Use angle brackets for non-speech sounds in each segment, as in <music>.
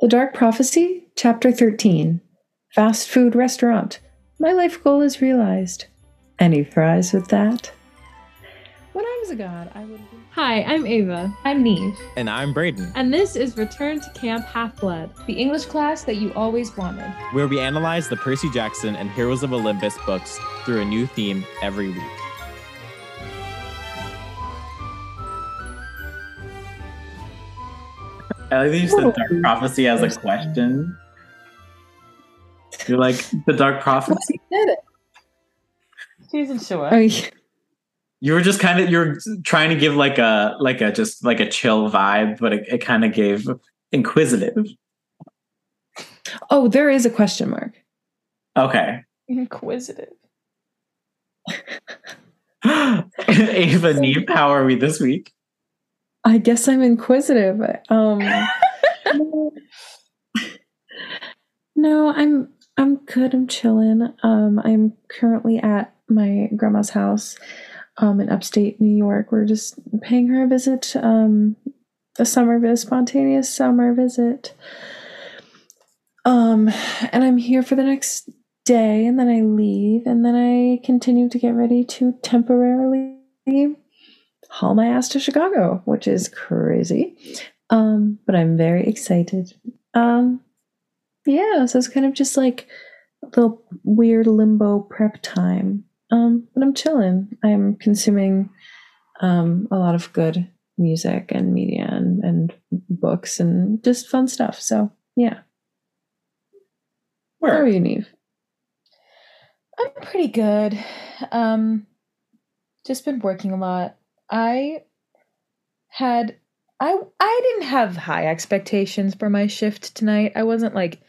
The Dark Prophecy, Chapter 13 Fast Food Restaurant. My life goal is realized. Any fries with that? When I was a god, I would. Hi, I'm Ava. I'm Niamh. And I'm Brayden, And this is Return to Camp Half Blood. The English class that you always wanted. where we analyze the Percy Jackson and Heroes of Olympus books through a new theme every week. I like that you said dark hmm. prophecy as a question. You're like the dark prophecy. She isn't sure. Oh, yeah. You were just kind of you're trying to give like a like a just like a chill vibe, but it, it kind of gave inquisitive. oh, there is a question mark. Okay, Inquisitive. <laughs> Ava Niamh, how are we this week? I guess I'm inquisitive. Um, no, I'm I'm good. I'm chilling. Um, I'm currently at my grandma's house, um, in upstate New York. We're just paying her a visit. Um, a summer visit, spontaneous summer visit. Um, and I'm here for the next day, and then I leave, and then I continue to get ready to temporarily haul my ass to Chicago, which is crazy. Um, but I'm very excited. Um, yeah, so it's kind of just like a little weird limbo prep time. Um, but I'm chilling. I'm consuming um, a lot of good music and media and, and books and just fun stuff. So yeah. How are you, Niamh? I'm pretty good. Um, just been working a lot. I had I I didn't have high expectations for my shift tonight. I wasn't like,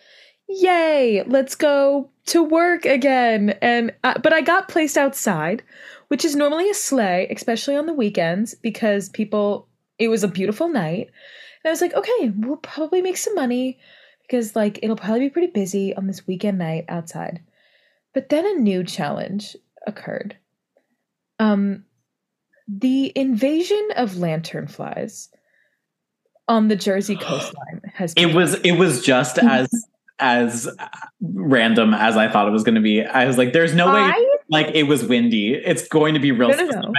"Yay, let's go to work again." And uh, but I got placed outside, which is normally a sleigh, especially on the weekends because people it was a beautiful night. And I was like, "Okay, we'll probably make some money because like it'll probably be pretty busy on this weekend night outside." But then a new challenge occurred. Um, the invasion of lanternflies on the Jersey <gasps> coastline has It was it was just <laughs> as as random as I thought it was going to be. I was like, "There's no way." Like it was windy. It's going to be real No, no, no.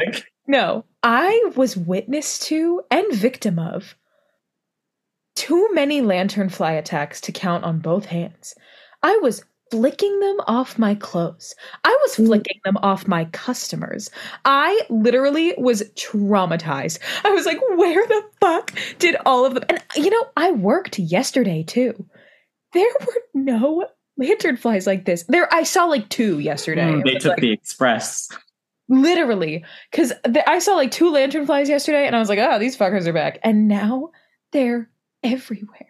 no, I was witness to and victim of too many lanternfly attacks to count on both hands. I was flicking them off my clothes. I was Mm. flicking them off my customers. I literally was traumatized. I was like, where the fuck did all of them? And you know, I worked yesterday too. There were no lanternflies like this. There, I saw like two yesterday. Mm, they took like- the express. literally because i saw like two lanternflies yesterday and i was like oh these fuckers are back and now they're everywhere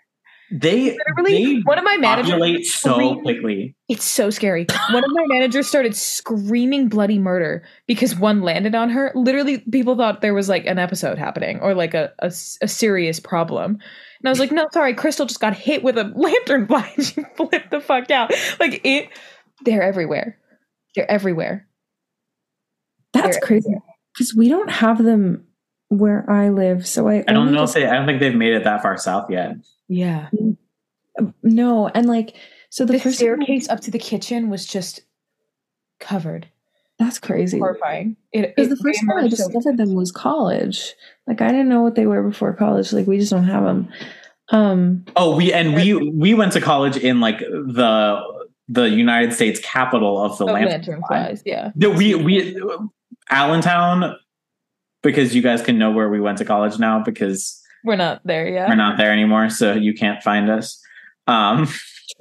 They literally they one of my managers so quickly. it's so scary. One of my managers started screaming bloody murder because one landed on her. Literally people thought there was like an episode happening or like a a serious problem. And i was like no sorry crystal just got hit with a lanternfly <laughs> and she flipped the fuck out. Like it they're everywhere. They're everywhere. That's They're crazy. because we don't have them where I live. So I I don't only know if they. I don't think they've made it that far south yet. yeah no, and like so the, the first time staircase up to the kitchen was just covered. That's crazy. Horrifying. It, Because the first time I reemerged so- discovered them was college. Like I didn't know what they were before college. Like we just don't have them. Um, Oh, we and we we went to college in like the the United States capital of the oh, lantern. lantern flies. Yeah. No, we we Allentown because you guys can know where we went to college now because We're not there yet. we're not there anymore, so you can't find us. Um, <laughs>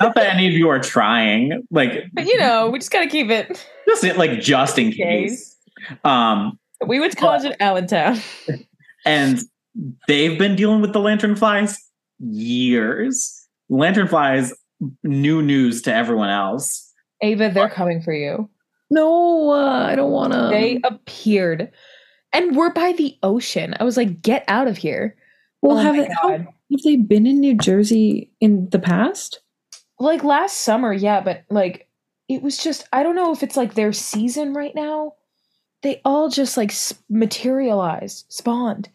not that any of you are trying, like but you know, we just gotta keep it. just like just in case. Um, We went to college in Allentown. and they've been dealing with the lantern flies years. Lantern flies, new news to everyone else. Ava, they're coming for you. No, uh, I don't want to. They appeared. And we're by the ocean. I was like, get out of here. well, Oh have it, how, have they been in New Jersey in the past? Like last summer, yeah, but like it was just I don't know if it's like their season right now. They all just like materialized, spawned.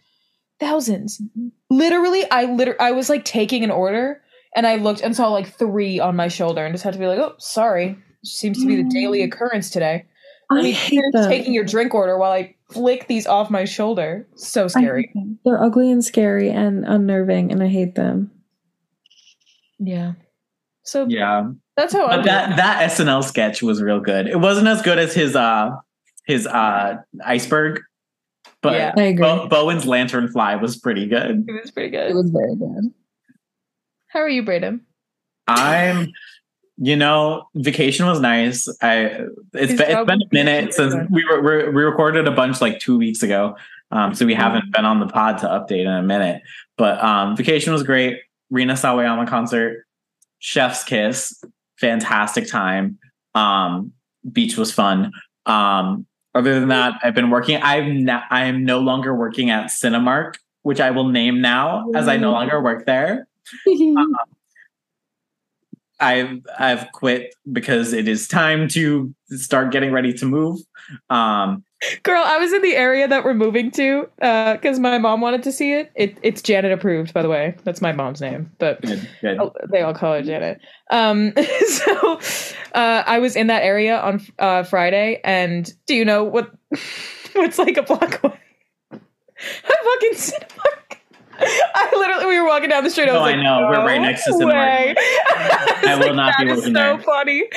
thousands. Literally, I liter- I was like taking an order and I looked and saw like three on my shoulder and just had to be like, oh, sorry. Seems to be the daily occurrence today. I mean, hate them. taking your drink order while I flick these off my shoulder. So scary. They're ugly and scary and unnerving, and I hate them. Yeah. So Yeah. that's how I But that that SNL sketch was real good. It wasn't as good as his uh his uh iceberg, but Yeah. I agree. Bo- Bowen's lantern fly was pretty good. It was pretty good. It was very good. How are you, Brayden? I'm you know, vacation was nice. I it's been, it's been a minute since we were we we recorded a bunch like two weeks ago. Um, so we haven't been on the pod to update in a minute. But um, vacation was great. Rina Sawayama concert, Chef's Kiss, fantastic time. Um, beach was fun. Um, other than that, I've been working. I'm not, I am no longer working at Cinemark, which I will name now as I no longer work there. <laughs> I've I've quit because it is time to start getting ready to move. Um, Girl, I was in the area that we're moving to because my mom wanted to see it. it. It's Janet approved, by the way. That's my mom's name, but good, good. oh, they all call her Janet. Um, <laughs> so uh, I was in that area on uh, Friday, and do you know what? <laughs> What's like a block away? <laughs> A fucking Cinemark. I literally, we were walking down the street. I No, I like, know. We're right next to "No Cinemark." way." I will was not be <laughs> "That is working so there." funny.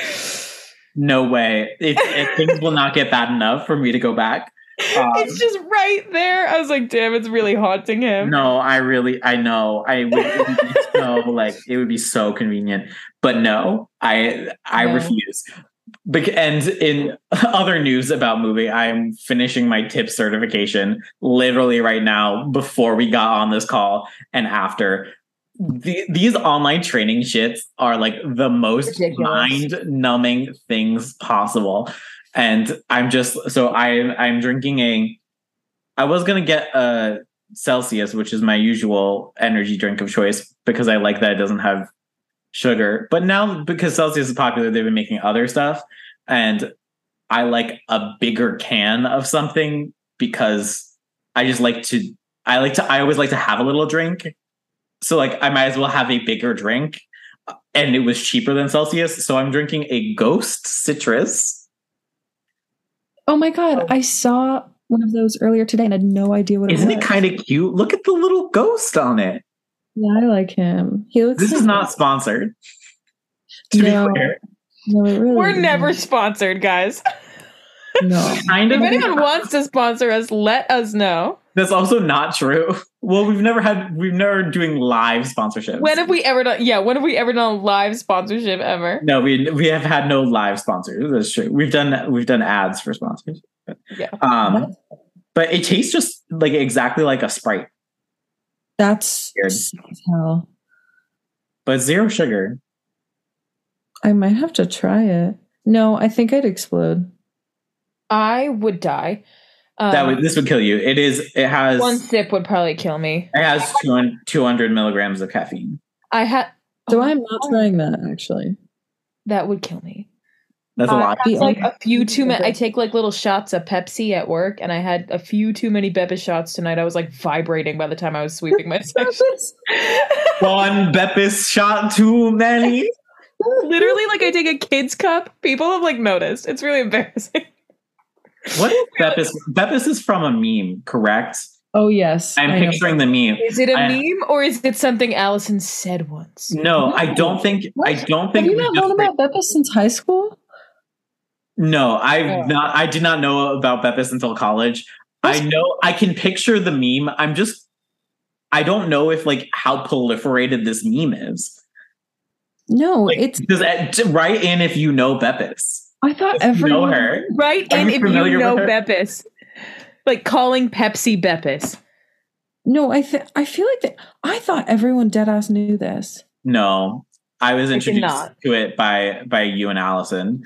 No way. It, it, things will not get bad enough for me to go back. Um, it's just right there. I was like, damn, it's really haunting him. no, I really, I know. I would so like it would be so convenient, but no, I I No. refuse. And in <laughs> other news about moving, I'm finishing my tip certification literally right now before we got on this call and after. The, these online training shits are like the most mind numbing things possible. And I'm just so I I'm drinking a I was gonna get a Celsius, which is my usual energy drink of choice, because I like that it doesn't have sugar. But now because Celsius is popular, they've been making other stuff. And I like a bigger can of something because I just like to I like to I always like to have a little drink. So like I might as well have a bigger drink. And it was cheaper than Celsius. So I'm drinking a ghost citrus. Oh my god, I saw one of those earlier today and had no idea what it Isn't was. it kind of cute? Look at the little ghost on it. Yeah, I like him. He looks. This is like- not sponsored. To No. be clear. No, it really. We're isn't. never sponsored, guys. No. <laughs> Kind of. If of. anyone wants to sponsor us, let us know. That's also not true. Well, we've never had we've never doing live sponsorships. When have we ever done? Yeah, when have we ever done live sponsorship ever? no, we we have had no live sponsors. That's true. We've done we've done ads for sponsors. Yeah. Um, but it tastes just like exactly like a Sprite, That's Weird. sick as hell. but zero sugar. I might have to try it. No, I think I'd explode. I would die. Um, that would this would kill you. It is. It has. one sip would probably kill me. It has 200, 200 milligrams of caffeine. I had. So Oh, I'm not trying that actually. That would kill me. That's a uh, lot. had, The like a few too many. I take like little shots of Pepsi at work, and I had a few too many Beppis shots tonight. I was like vibrating by the time I was sweeping my <laughs> section. One Beppis shot too many. <laughs> Literally, like I take a kid's cup. People have like noticed. It's really embarrassing. What is <laughs> Beppis? Beppis is from a meme, correct? Oh yes, I'm I know. picturing the meme. Is it a I- meme or is it something Allison said once? No, I don't think. I don't think Have think. you we not known about Beppis since high school? No, I Oh. not. I did not know about Beppis until college. I know. I can picture the meme. I'm just. I don't know if like how proliferated this meme is. No, Like, it's. does write in if you know Beppis. I thought you know everyone. her. Right in if you know? Beppis. Like calling Pepsi Beppis. No, I th- I feel like that. I thought everyone dead ass knew this. No, I was introduced not. to it by by you and Allison.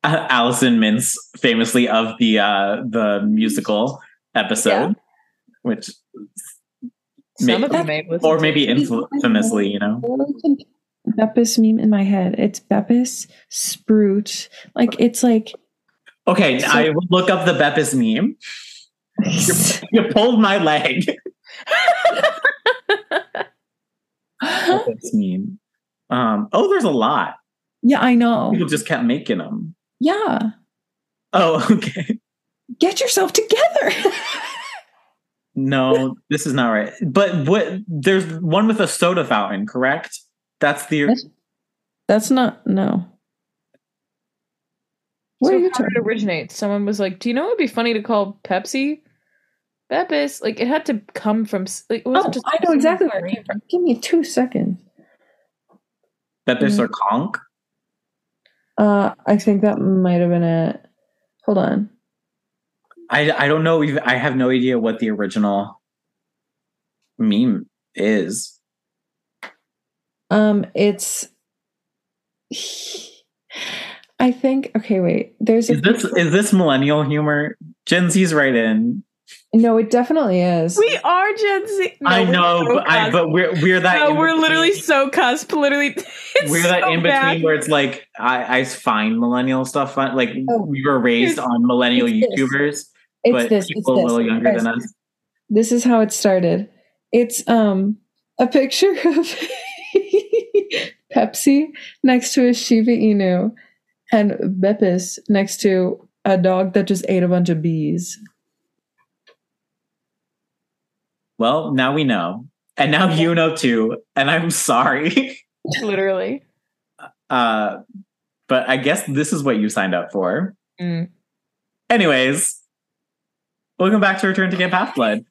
<laughs> Uh, Allison Mintz, famously of the uh the musical episode, which Some May- of you may have or maybe infamously, you know. Beppis meme in my head. It's Beppis Sprout. Like it's like Okay, So- I will look up the Beppis meme. You <laughs> pulled my leg. <laughs> Beppis meme? Um, oh, there's a lot. yeah, I know. People just kept making them. Yeah. Oh, <laughs> okay. Get yourself together. <laughs> No, this is not right. But what? There's one with a soda fountain, correct? That's the. That's- That's not no. What so are you how did it originate? Someone was like, "Do you know what would be funny to call Pepsi Beppis?" Like it had to come from. Like, it Oh, wasn't just I know exactly where it came from. Give me two seconds. Beppis or mm. conch? Uh, I think that might have been it. Hold on. I I don't know. Even I have no idea what the original meme is. Um, it's. I think. Okay, wait. There's a. Is this is this millennial humor? Gen Z's right in. No, it definitely is. We are Gen Z. No, I know, so but I but we're we're that. no, we're literally so cusp. Literally, <laughs> it's we're that so in between bad. where it's like I I find millennial stuff fun. Like Oh. we were raised on millennial it's this. YouTubers, It's but this. It's people this. a little younger than us. This is how it started. It's um a picture <laughs> of Pepsi next to a Shiba Inu and Beppis next to a dog that just ate a bunch of bees. Well, now we know, and now you know too. And I'm sorry. <laughs> literally. <laughs> Uh, but I guess this is what you signed up for. Mm. Anyways, welcome back to Return to Camp Half Blood.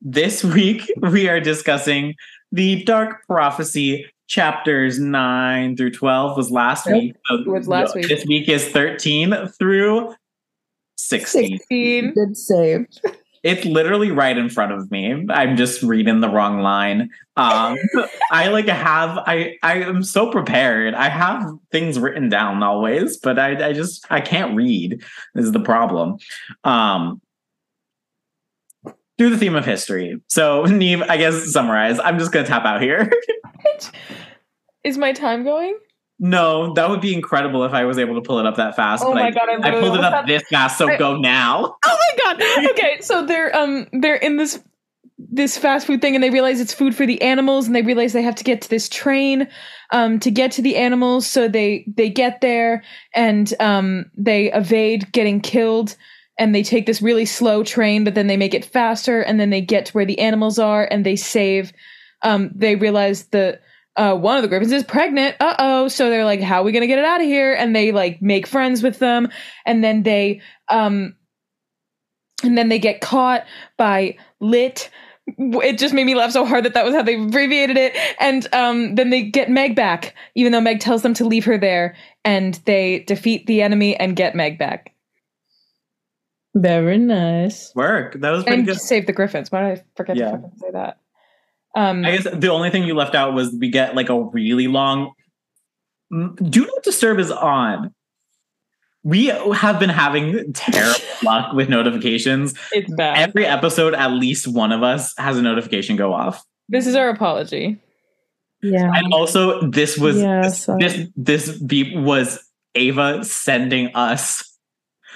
This week <laughs> we are discussing the Dark Prophecy chapters nine through twelve. Was last Yep, week. So was last week. This week is thirteen through sixteen. Sixteen. Good save. It's literally right in front of me. I'm just reading the wrong line. Um, <laughs> I like have I I am so prepared. I have things written down always, but I I just I can't read. Is the problem. Um, through the theme of history. So Niamh, I guess summarize. I'm just gonna tap out here. <laughs> Is my time going? No, that would be incredible if I was able to pull it up that fast. Oh but my I, God, I I pulled it up this fast, so I- go now. <laughs> Oh my god. Okay, so they're um they're in this this fast food thing and they realize it's food for the animals and they realize they have to get to this train um to get to the animals so they they get there and um they evade getting killed and they take this really slow train but then they make it faster and then they get to where the animals are and they save um they realize the uh, one of the griffins is pregnant. Uh oh. So they're like, how are we going to get it out of here? And they like make friends with them. And then they, um, and then they get caught by lit it just made me laugh so hard that that was how they abbreviated it and um, then they get meg back even though meg tells them to leave her there and they defeat the enemy and get meg back Very nice. Work. That was pretty and good. save the griffins why did i forget Yeah. to fucking say that um, I guess the only thing you left out was we get like a really long. Mm, Do not disturb is on. We have been having terrible <laughs> luck with notifications. it's bad Every episode, at least one of us has a notification go off. this is our apology Yeah. And also, this was Yeah, this, this this beep was Ava sending us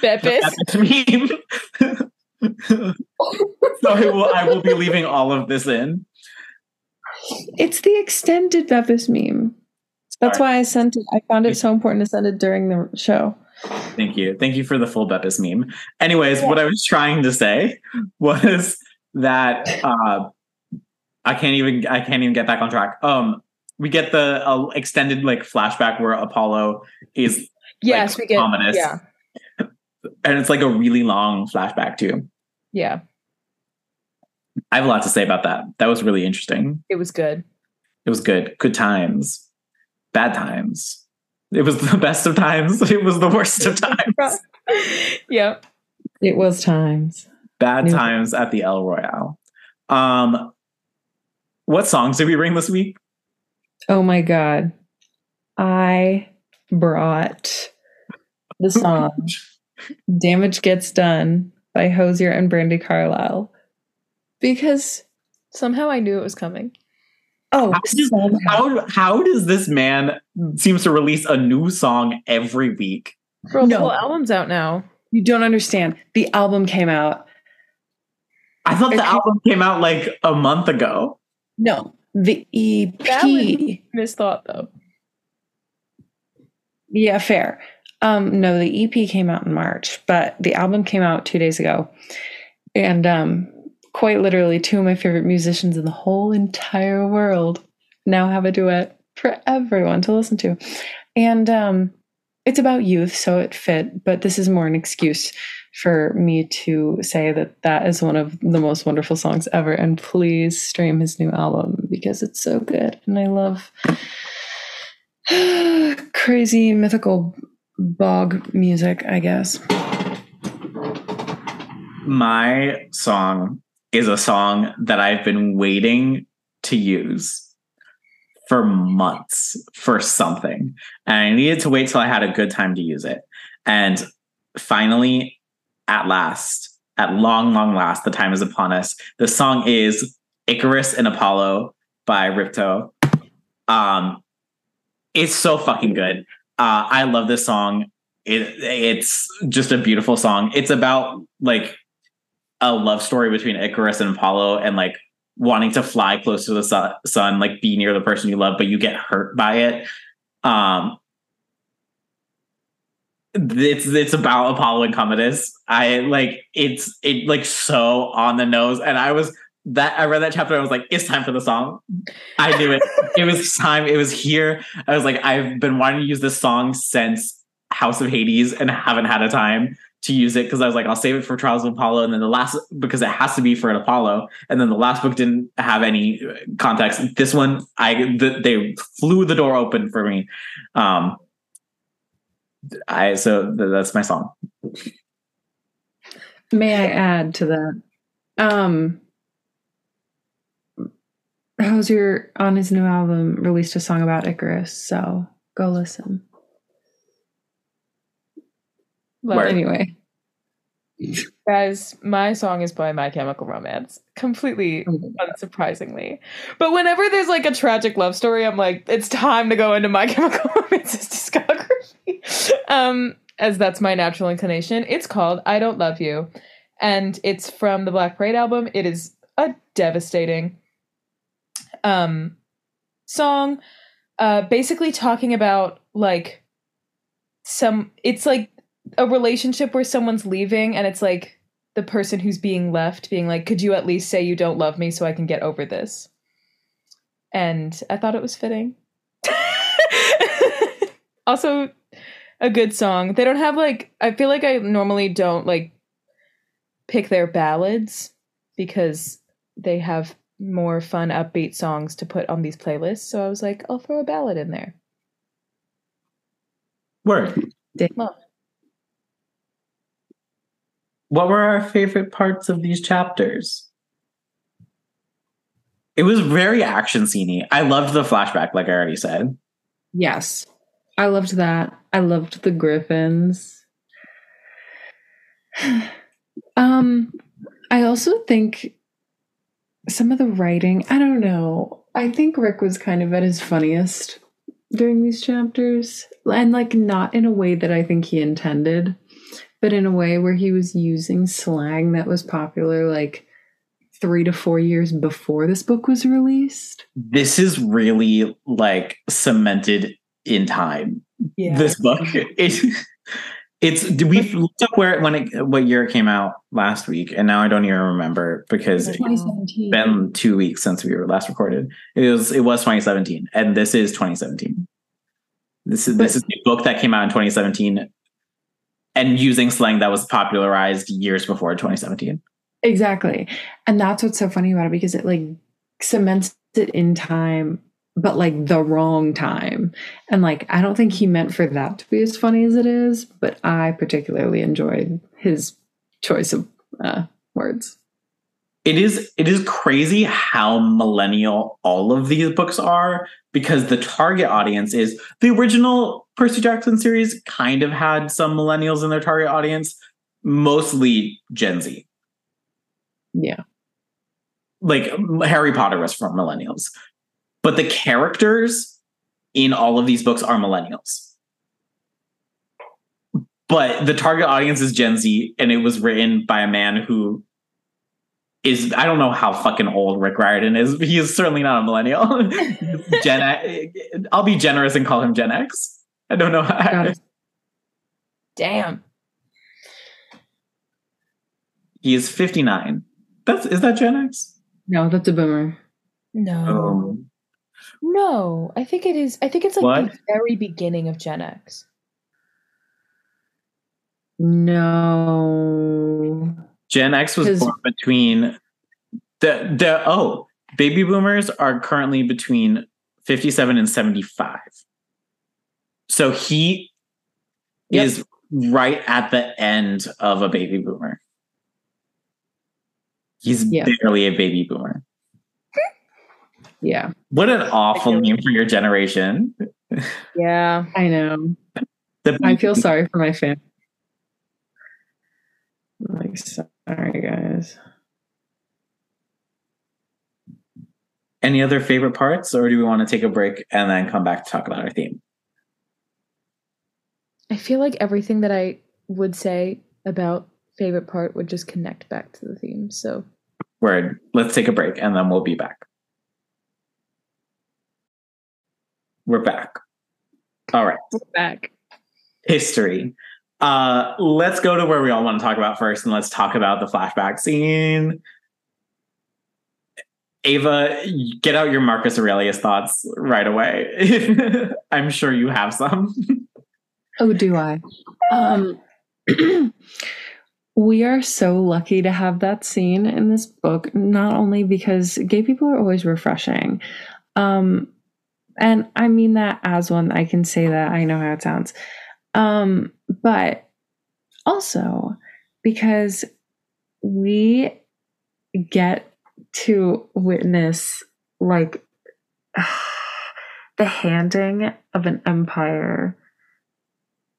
Beppis. the meme. so I will, I will be leaving all of this in. It's the extended Beppis meme. That's Sorry. why I sent it. I found it so important to send it during the show. Thank you. Thank you for the full Beppis meme. Anyways, what I was trying to say <laughs> was that uh, I can't even I can't even get back on track. Um, we get the uh, extended like flashback where Apollo is, yes we get ominous. yeah and it's like a really long flashback too. yeah I have a lot to say about that. That was really interesting. it was good It was good. Good times, bad times. It was <laughs> the best of times. <laughs> It was the worst of times. <laughs> yep It was times. Bad New- times at the El Royale. Um, what songs did we bring this week? Oh my god. I brought the song Damage Gets Done by Hozier and Brandi Carlile. Because somehow i knew it was coming oh How does, how, how does this man seems to release a new song every week? Bro, the No. whole album's out now you don't understand. The album came out. I thought the Okay. album came out like a month ago. No. The That EP. Misthought though. Yeah, fair. Um, no, the EP came out in March, but the album came out two days ago. And um, quite literally, two of my favorite musicians in the whole entire world now have a duet for everyone to listen to. And um, it's about youth, so it fit, but this is more an excuse for me to say that that is one of the most wonderful songs ever. And please stream his new album because it's so good. And I love <sighs> crazy mythical bog music, I guess. My song is a song that I've been waiting to use for months for something. And I needed to wait till I had a good time to use it. And finally, at last, at long, long last, the time is upon us. The song is Icarus and Apollo by Ripto. Um, it's so fucking good. Uh, I love this song. It it's just a beautiful song. It's about like a love story between Icarus and Apollo, and like wanting to fly close to the su- sun, like be near the person you love, but you get hurt by it. Um, it's it's about Apollo and Commodus. I like it's it like so on the nose, and I was that I read that chapter. I was like, it's time for the song. I knew it. <laughs> it was time. It was here. I was like, I've been wanting to use this song since House of Hades, and haven't had a time to use it because I was like, I'll save it for Trials of Apollo, and then the last because it has to be for an Apollo, and then the last book didn't have any context. This one, I th- they flew the door open for me. Um, I so th- that's my song. May I add to that? Um, Hozier on his new album released a song about Icarus, so go listen. Word. Anyway, <laughs> Guys, my song is by My Chemical Romance. Completely unsurprisingly. But whenever there's like a tragic love story, I'm like, it's time to go into My <laughs> Chemical Romance's discography. <laughs> um, as that's my natural inclination. It's called I Don't Love You. And it's from the Black Parade album. It is a devastating um song. Uh basically talking about like some it's like a relationship where someone's leaving and it's like the person who's being left being like could you at least say you don't love me so i can get over this? And i thought it was fitting. <laughs> Also a good song. They don't have like i feel like i normally don't like pick their ballads because they have more fun upbeat songs to put on these playlists so i was like i'll throw a ballad in there. Word. Love. What were our favorite parts of these chapters? It was very action sceney. I loved the flashback, like I already said. yes, I loved that. I loved the Griffins. <sighs> um, I also think some of the writing. I don't know. I think Rick was kind of at his funniest during these chapters, and like not in a way that I think he intended, but in a way where he was using slang that was popular, like three to four years before this book was released. This is really like cemented in time. yeah This book. <laughs> It, it's we looked up where when it what year it came out last week, and now I don't even remember because it's been two weeks since we were last recorded. It was it was 2017, and this is 2017. This is this is a book that came out in 2017, and using slang that was popularized years before 2017. Exactly. And that's what's so funny about it because it like cements it in time, but like the wrong time. And like, I don't think he meant for that to be as funny as it is, but I particularly enjoyed his choice of uh, words. It is it is crazy how millennial all of these books are because the target audience is the original Percy Jackson series kind of had some millennials in their target audience, mostly Gen Z. Yeah. like Harry Potter was from millennials, but the characters in all of these books are millennials. But the target audience is Gen Z, and it was written by a man who is I don't know how fucking old Rick Riordan is. But he is certainly not a millennial. <laughs> Gen I'll be generous and call him Gen X. I don't know. Got How. <laughs> Damn. he is 59. That's is that Gen X? No, that's a boomer. No. Oh. No. I think it is. I think it's like What? the very beginning of Gen X. No. Gen X was born between the the oh baby boomers are currently between 57 and 75. So he Yep. is right at the end of a baby boomer. He's Yeah. barely a baby boomer. Yeah, What an awful name for your generation. Yeah. I know. The I feel sorry for my family. Like, sorry, guys. Any other favorite parts, or do we want to take a break and then come back to talk about our theme? I feel like everything that I would say about favorite part would just connect back to the theme. So Word. Let's take a break and then we'll be back. We're back. All right. We're back. History. Uh let's go to where we all want to talk about first and let's talk about the flashback scene. Ava, get out your Marcus Aurelius thoughts right away. <laughs> I'm sure you have some. <laughs> Oh, do I? Um, <clears throat> we are so lucky to have that scene in this book, not only because gay people are always refreshing. Um, and I mean that as one, I can say that I know how it sounds. Um, but also because we get to witness like <sighs> the handing of an empire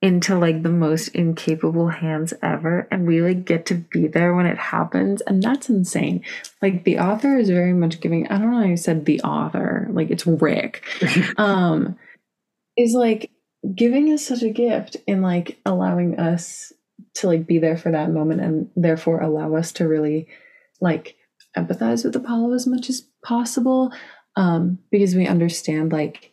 into like the most incapable hands ever and we like get to be there when it happens and that's insane. Like the author is very much giving i don't know how you said the author like it's rick <laughs> um is like giving us such a gift in like allowing us to like be there for that moment and therefore allow us to really like empathize with apollo as much as possible um because we understand like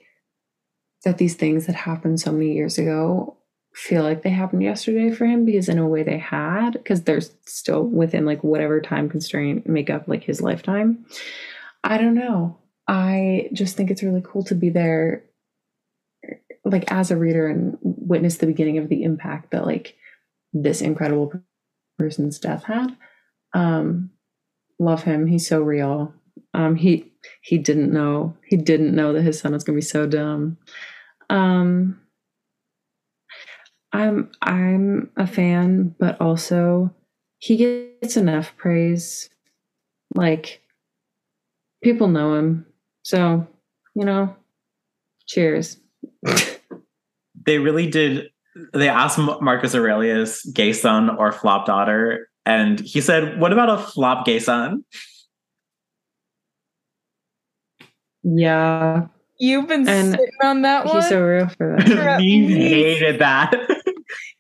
that these things that happened so many years ago feel like they happened yesterday for him because in a way they had because they're still within like whatever time constraint make up like his lifetime. I don't know. I just think it's really cool to be there like as a reader and witness the beginning of the impact that like this incredible person's death had. Um love him. He's so real. Um he he didn't know he didn't know that his son was gonna be so dumb. Um i'm i'm a fan but also he gets enough praise. Like people know him. So you know cheers. <laughs> They really did they asked marcus aurelius gay son or flop daughter and he said what about a flop gay son? Yeah. You've been And sitting on that one. he's so real for that. <laughs> At he hated that <laughs>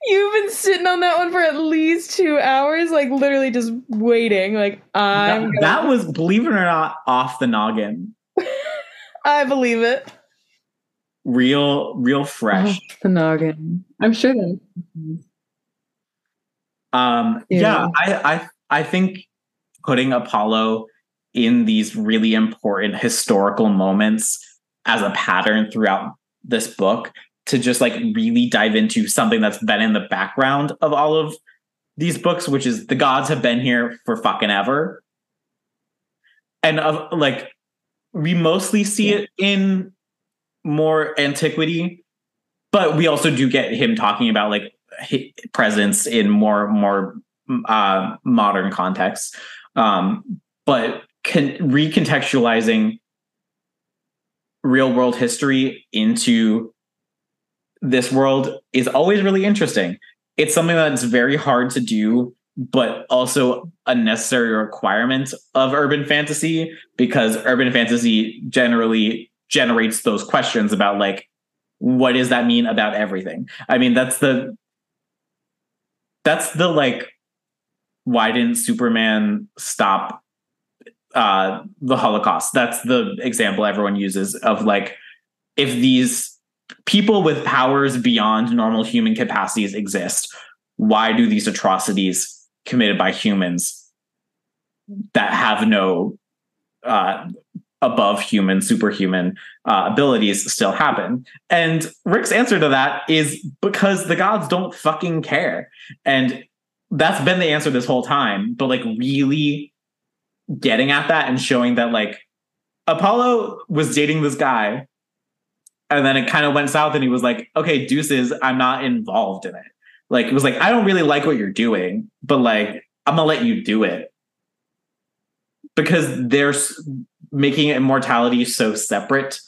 You've been sitting on that one for at least two hours, like literally just waiting. Like I'm. that, that was believe it or not off the noggin <laughs> I believe it. real real fresh Off the noggin i'm sure that Um, yeah, Yeah. I, I, I think putting Apollo in these really important historical moments as a pattern throughout this book to just like really dive into something that's been in the background of all of these books, which is the gods have been here for fucking ever. And of like, we mostly see it in more antiquity, but we also do get him talking about like presence in more more uh, modern contexts, um, but con- recontextualizing real world history into this world is always really interesting. It's something that's very hard to do, but also a necessary requirement of urban fantasy because urban fantasy generally generates those questions about like what does that mean about everything? I mean, that's the that's the like why didn't Superman stop uh, the Holocaust. That's the example everyone uses of like if these people with powers beyond normal human capacities exist, why do these atrocities committed by humans that have no uh, above human, superhuman uh, abilities still happen? And Rick's answer to that is because the gods don't fucking care. And that's been the answer this whole time. But like, really getting at that and showing that like Apollo was dating this guy and then it kind of went south and he was like okay deuces i'm not involved in it like it was like i don't really like what you're doing but like i'm gonna let you do it because they're making immortality so separate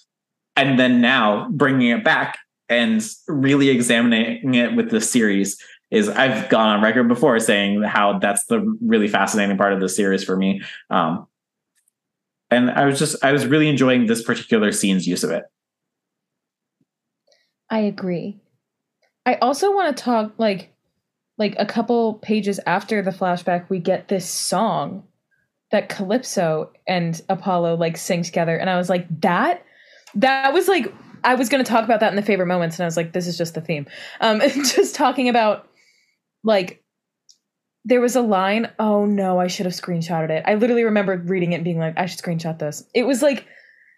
and then now bringing it back and really examining it with the series is I've gone on record before saying how that's the really fascinating part of the series for me. Um, and I was just I was really enjoying this particular scene's use of it. I agree. I also want to talk like like a couple pages after the flashback we get this song that Calypso and Apollo like sing together and I was like that that was like I was going to talk about that in the favorite moments and I was like this is just the theme. Um <laughs> just talking about like there was a line oh no i should have screenshotted it i literally remember reading it and being like i should screenshot this it was like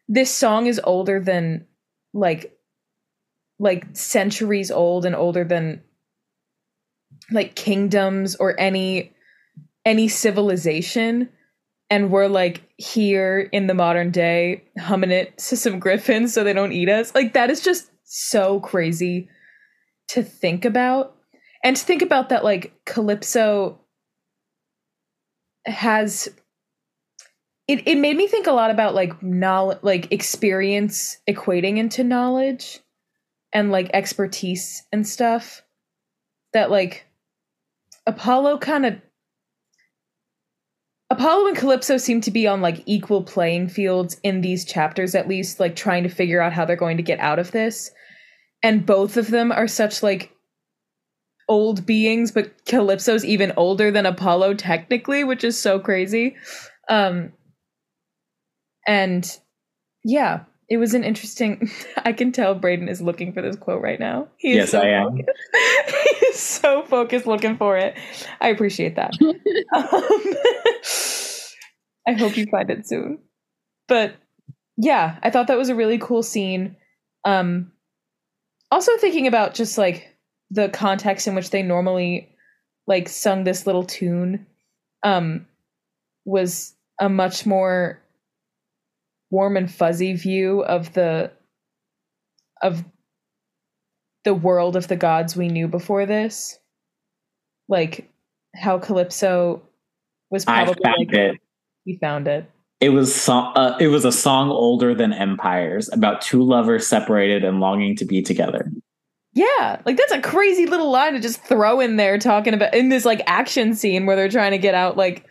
this song is older than like like centuries old and older than like kingdoms or any any civilization. And we're like here in the modern day humming it to some griffins so they don't eat us. Like that is just so crazy to think about. And to think about that like calypso has it, it made me think a lot about like knowledge like experience equating into knowledge and like expertise and stuff that like apollo kind of apollo and calypso seem to be on like equal playing fields in these chapters at least like trying to figure out how they're going to get out of this and both of them are such like old beings, but Calypso's even older than Apollo technically, which is so crazy. Um and yeah, it was an interesting <laughs> I can tell Brayden is looking for this quote right now. He yes, so I am. <laughs> he is so focused looking for it. I appreciate that. <laughs> um, I hope you find it soon. But yeah, I thought that was a really cool scene. Um also thinking about just like the context in which they normally like sung this little tune um was a much more warm and fuzzy view of the of the world of the gods we knew before this. Like how calypso was probably I found like it. he found it. It was so, uh, it was a song older than empires about two lovers separated and longing to be together. Yeah, like that's a crazy little line to just throw in there talking about in this like action scene where they're trying to get out like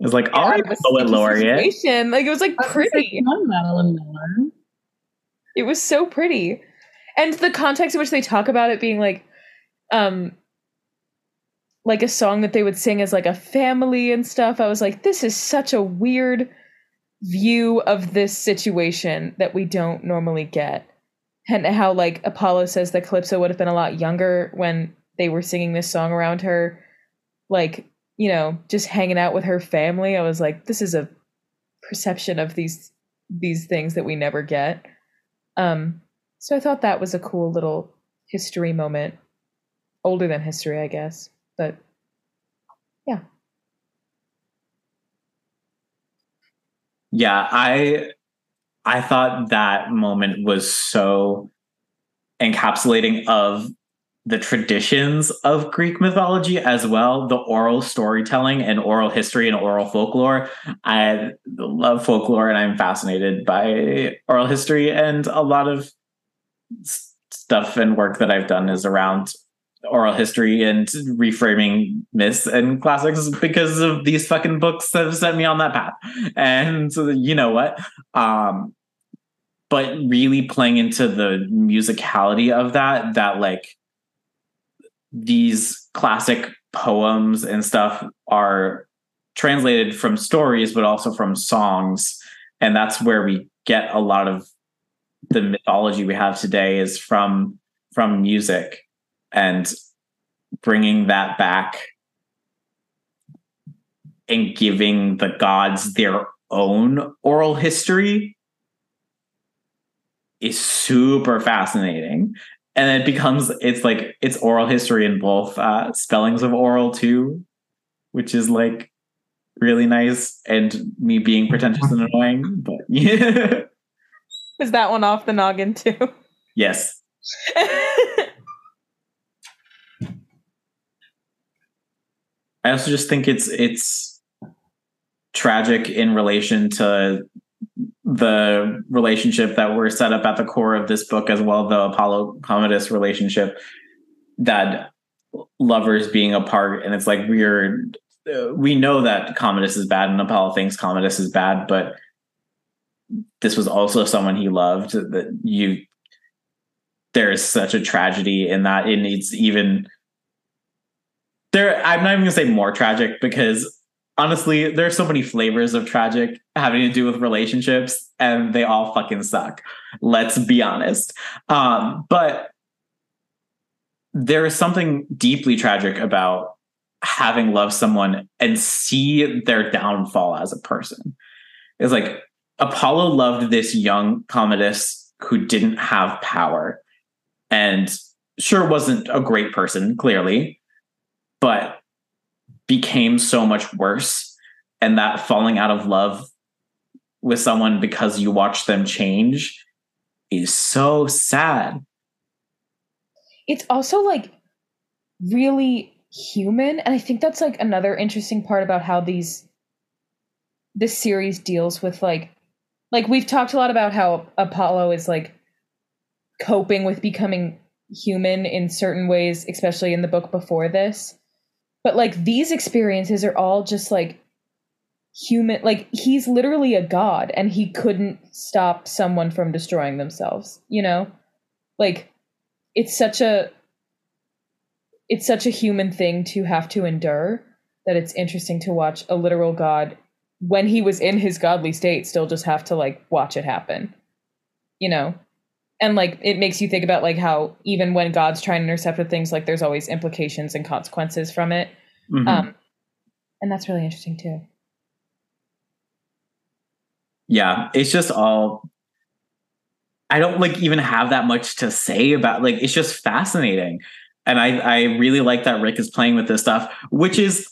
it's like all right, poet laureate. Like it was like pretty. Madeline Miller. It was so pretty. And the context in which they talk about it being like um like a song that they would sing as like a family and stuff. I was like, this is such a weird view of this situation that we don't normally get and how like Apollo says that Calypso would have been a lot younger when they were singing this song around her, like you know, just hanging out with her family. I was like, this is a perception of these these things that we never get. Um, so I thought that was a cool little history moment, older than history, I guess, but yeah. Yeah, I I thought that moment was so encapsulating of the traditions of Greek mythology as well, the oral storytelling and oral history and oral folklore. I love folklore and I'm fascinated by oral history and a lot of stuff and work that I've done is around oral history and reframing myths and classics because of these fucking books that have sent me on that path. And you know what? Um, but really playing into the musicality of that, that like these classic poems and stuff are translated from stories, but also from songs. And that's where we get a lot of the mythology we have today is from from music and bringing that back and giving the gods their own oral history is super fascinating and it becomes it's like it's oral history in both uh spellings of oral too which is like really nice and me being pretentious and annoying but <laughs> yeah Was that one off the noggin too? yes <laughs> I also just think it's it's tragic in relation to the relationship that were set up at the core of this book as well, the Apollo Commodus relationship that lovers being apart and it's like we're uh, we know that Commodus is bad and Apollo thinks Commodus is bad, but this was also someone he loved that you there is such a tragedy in that it needs even there i'm not even gonna say more tragic because honestly there's so many flavors of tragic having to do with relationships and they all fucking suck. Let's be honest. Um, but there is something deeply tragic about having loved someone and see their downfall as a person. It's like apollo loved this young commodus who didn't have power and sure wasn't a great person clearly but became so much worse and that falling out of love with someone because you watch them change is so sad. It's also like really human and i think that's like another interesting part about how these this series deals with like like we've talked a lot about how apollo is like coping with becoming human in certain ways especially in the book before this but like these experiences are all just like human like he's literally a god and he couldn't stop someone from destroying themselves you know? Like it's such a it's such a human thing to have to endure that it's interesting to watch a literal god when he was in his godly state still just have to like watch it happen you know and like it makes you think about like how even when god's trying to intercept with things like there's always implications and consequences from it. Mhm. um and that's really interesting too. Yeah it's just all i don't like even have that much to say about like it's just fascinating. And i i really like that rick is playing with this stuff which is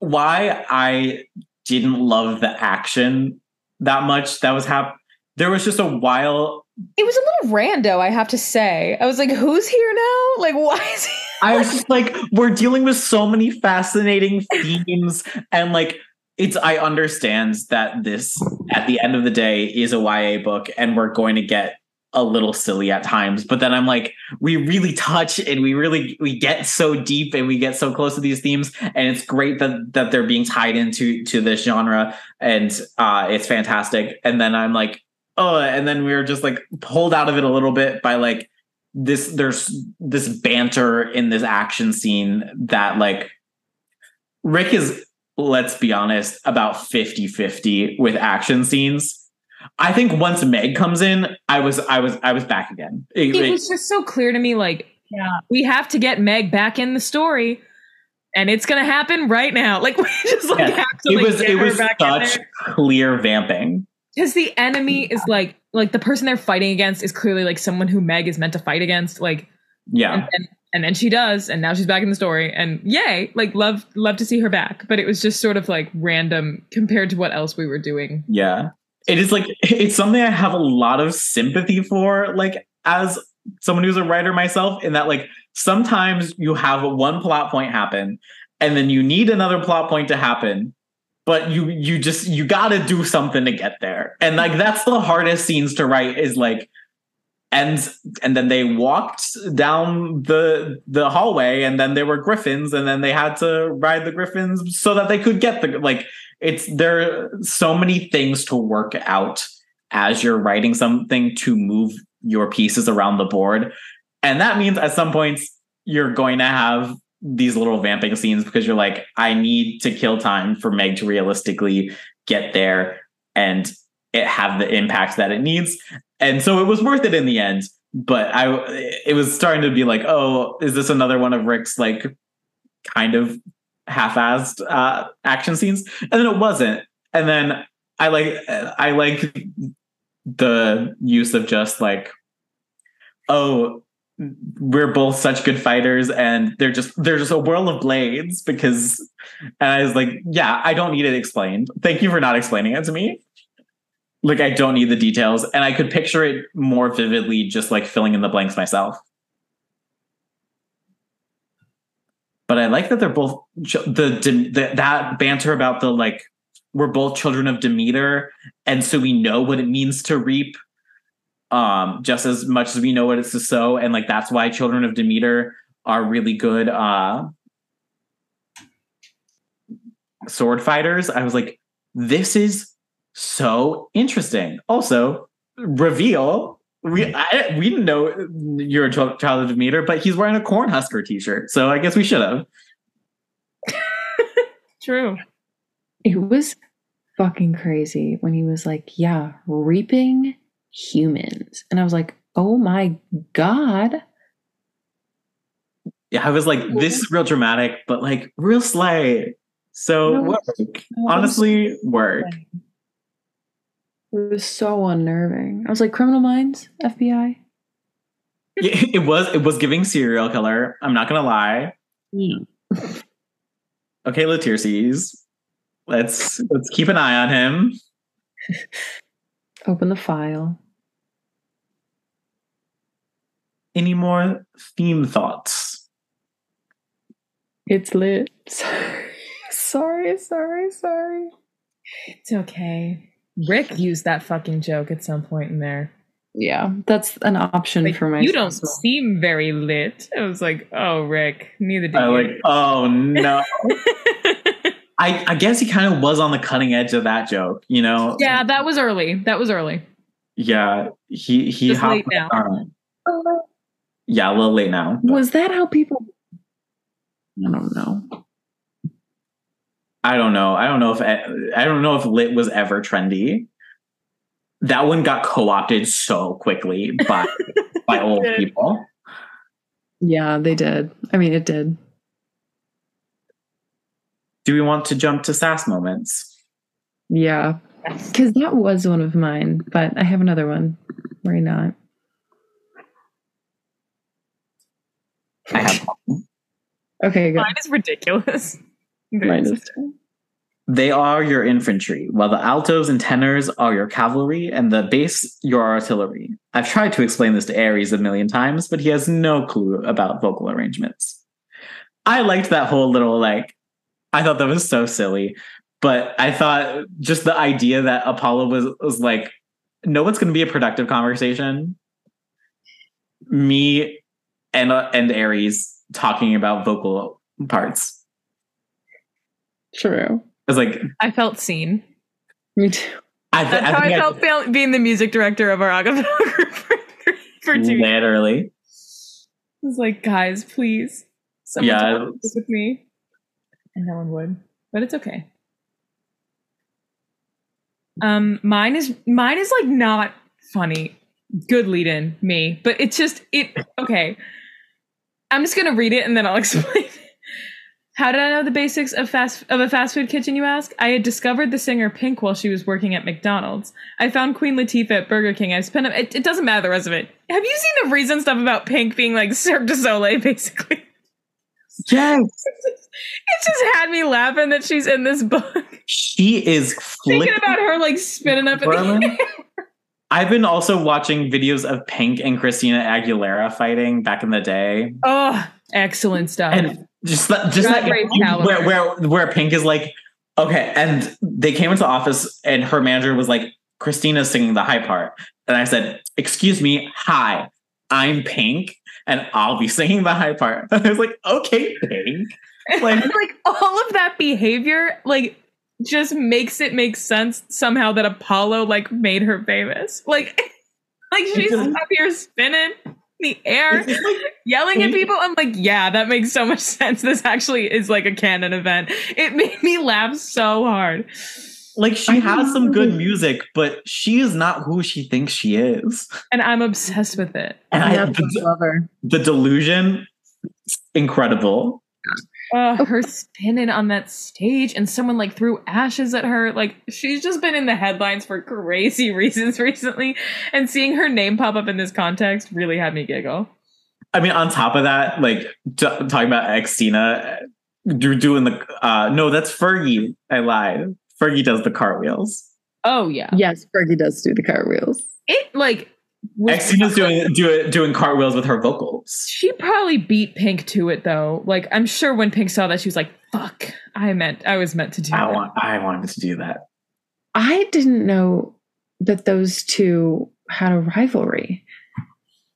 why i didn't love the action that much that was hap there was just a while it was a little rando i have to say i was like who's here now like why is he <laughs> I was just like, we're dealing with so many fascinating themes, and like, it's. I understand that this, at the end of the day, is a YA book, and we're going to get a little silly at times. But then I'm like, we really touch and we really we get so deep and we get so close to these themes, and it's great that that they're being tied into to this genre, and uh, it's fantastic. And then I'm like, oh, and then we were just like pulled out of it a little bit by like this there's this banter in this action scene that like Rick is let's be honest about 50-50 with action scenes. I think once Meg comes in, I was I was I was back again. It- it it- was just so clear to me like yeah we have to get meg back in the story and it's gonna happen right now like <laughs> we just like Yeah, have to it like, was get it was such clear vamping. Because the enemy is like like the person they're fighting against is clearly like someone who meg is meant to fight against like Yeah. and then and then she does and now she's back in the story and yay like love love to see her back but it was just sort of like random compared to what else we were doing Yeah. It is like <laughs> it's something I have a lot of sympathy for, like as someone who's a writer myself, in that like sometimes you have one plot point happen and then you need another plot point to happen, but you you just you gotta do something to get there. And like that's the hardest scenes to write is like and and then they walked down the the hallway and then there were griffins and then they had to ride the griffins so that they could get the like it's there are so many things to work out as you're writing something to move your pieces around the board and that means at some points you're going to have these little vamping scenes because you're like, I need to kill time for Meg to realistically get there and it have the impact that it needs. And so it was worth it in the end. But I it was starting to be like, oh, is this another one of Rick's like kind of half-assed uh action scenes? And then it wasn't. And then I like I like the use of just like, oh, we're both such good fighters and they're just they're just a whirl of blades because and I was like, yeah, I don't need it explained. Thank you for not explaining it to me. Like I don't need the details and I could picture it more vividly just like filling in the blanks myself. But I like that they're both the, the that banter about the like we're both children of Demeter and so we know what it means to reap um just as much as we know what it's to sow and like that's why children of Demeter are really good uh sword fighters. I was like this is so interesting. Also, reveal we I, we didn't know you're a child of Demeter, but he's wearing a Cornhusker t-shirt, so I guess we should have. <laughs> True. It was fucking crazy when he was like, "Yeah, reaping humans," and I was like, "Oh my god!" Yeah, I was like, this is real dramatic, but like real slay. So No, work. no, Honestly, work. It was so unnerving. I was like, "Criminal Minds, FBI." It, <laughs> it was it was giving serial killer. I'm not gonna lie. Mm. Okay, Lityerses. Let's let's keep an eye on him. <laughs> Open the file. Any more theme thoughts? It's lit. <laughs> Sorry, sorry, sorry. It's okay. Rick used that fucking joke at some point in there. Yeah, that's an option Like, for my. you don't seem very lit. I was like, oh, Rick, neither do I you. like, oh no. <laughs> I, I guess he kind of was on the cutting edge of that joke, you know? yeah, that was early. That was early. Yeah. He he Just hopped late now. on. Yeah, a little late now. but Was that how people? I don't know. I don't know. I don't know if I don't know if lit was ever trendy. That one got co-opted so quickly by <laughs> by old did. people. Yeah, they did. I mean, it did. Do we want to jump to sass moments? Yeah, because that was one of mine, but I have another one. Why not? I have <laughs> Okay, good. Mine is ridiculous. <laughs> Mine is They are your infantry, while the altos and tenors are your cavalry, and the bass your artillery. I've tried to explain this to Ares a million times, but he has no clue about vocal arrangements. I liked that whole little like, I thought that was so silly, but I thought just the idea that Apollo was was like, no one's going to be a productive conversation. Me and uh, and Ares talking about vocal parts. True. I was like, I felt seen. Me too. I, th- That's I how I I- felt fail- being the music director of our acapella <laughs> group for, for two years. literally. I was like, guys, please. Someone Yeah. talk this with me. And no one would. But it's okay. Um, mine is mine is like not funny. Good lead in, me. But it's just it okay. I'm just gonna read it and then I'll <laughs> explain. How did I know the basics of fast of a fast food kitchen? You ask. I had discovered the singer Pink while she was working at McDonald's. I found Queen Latifah at Burger King. I spent a, it, it doesn't matter the rest of it. Have you seen the recent stuff about Pink being like Cirque du Soleil, basically? Yes. <laughs> It just had me laughing that she's in this book. She is Thinking about her like spinning up in the air. I've been also watching videos of Pink and Christina Aguilera fighting back in the day, Oh, excellent stuff. and just that, just Race where, where where Pink is like, okay, and they came into office, and her manager was like, Christina's singing the high part, and I said, excuse me, hi, I'm Pink, and I'll be singing the high part. And <laughs> I was like, okay, Pink. <laughs> Like- like all of that behavior, like just makes it make sense somehow that Apollo like made her famous. Like, <laughs> like she's up here spinning. the air, <laughs> yelling at people. I'm like, yeah, that makes so much <laughs> sense. This actually is like a canon event. It made me laugh so hard. like she has some good music, but she is not who she thinks she is. And I'm obsessed with it. And I, Yeah, the, love her. the delusion, incredible. Uh, her spinning on that stage and someone like threw ashes at her. Like she's just been in the headlines for crazy <laughs> reasons recently. And seeing her name pop up in this context really had me giggle. I mean, on top of that, like t- talking about Xtina, doing the uh no, that's Fergie. I lied. Fergie does the cartwheels. Oh yeah. Yes, Fergie does do the cartwheels. It like was Xtina's doing do, doing cartwheels with her vocals. She probably beat Pink to it though. Like I'm sure when Pink saw that, she was like, "Fuck, I meant I was meant to do I that." want I wanted to do that. I didn't know that those two had a rivalry.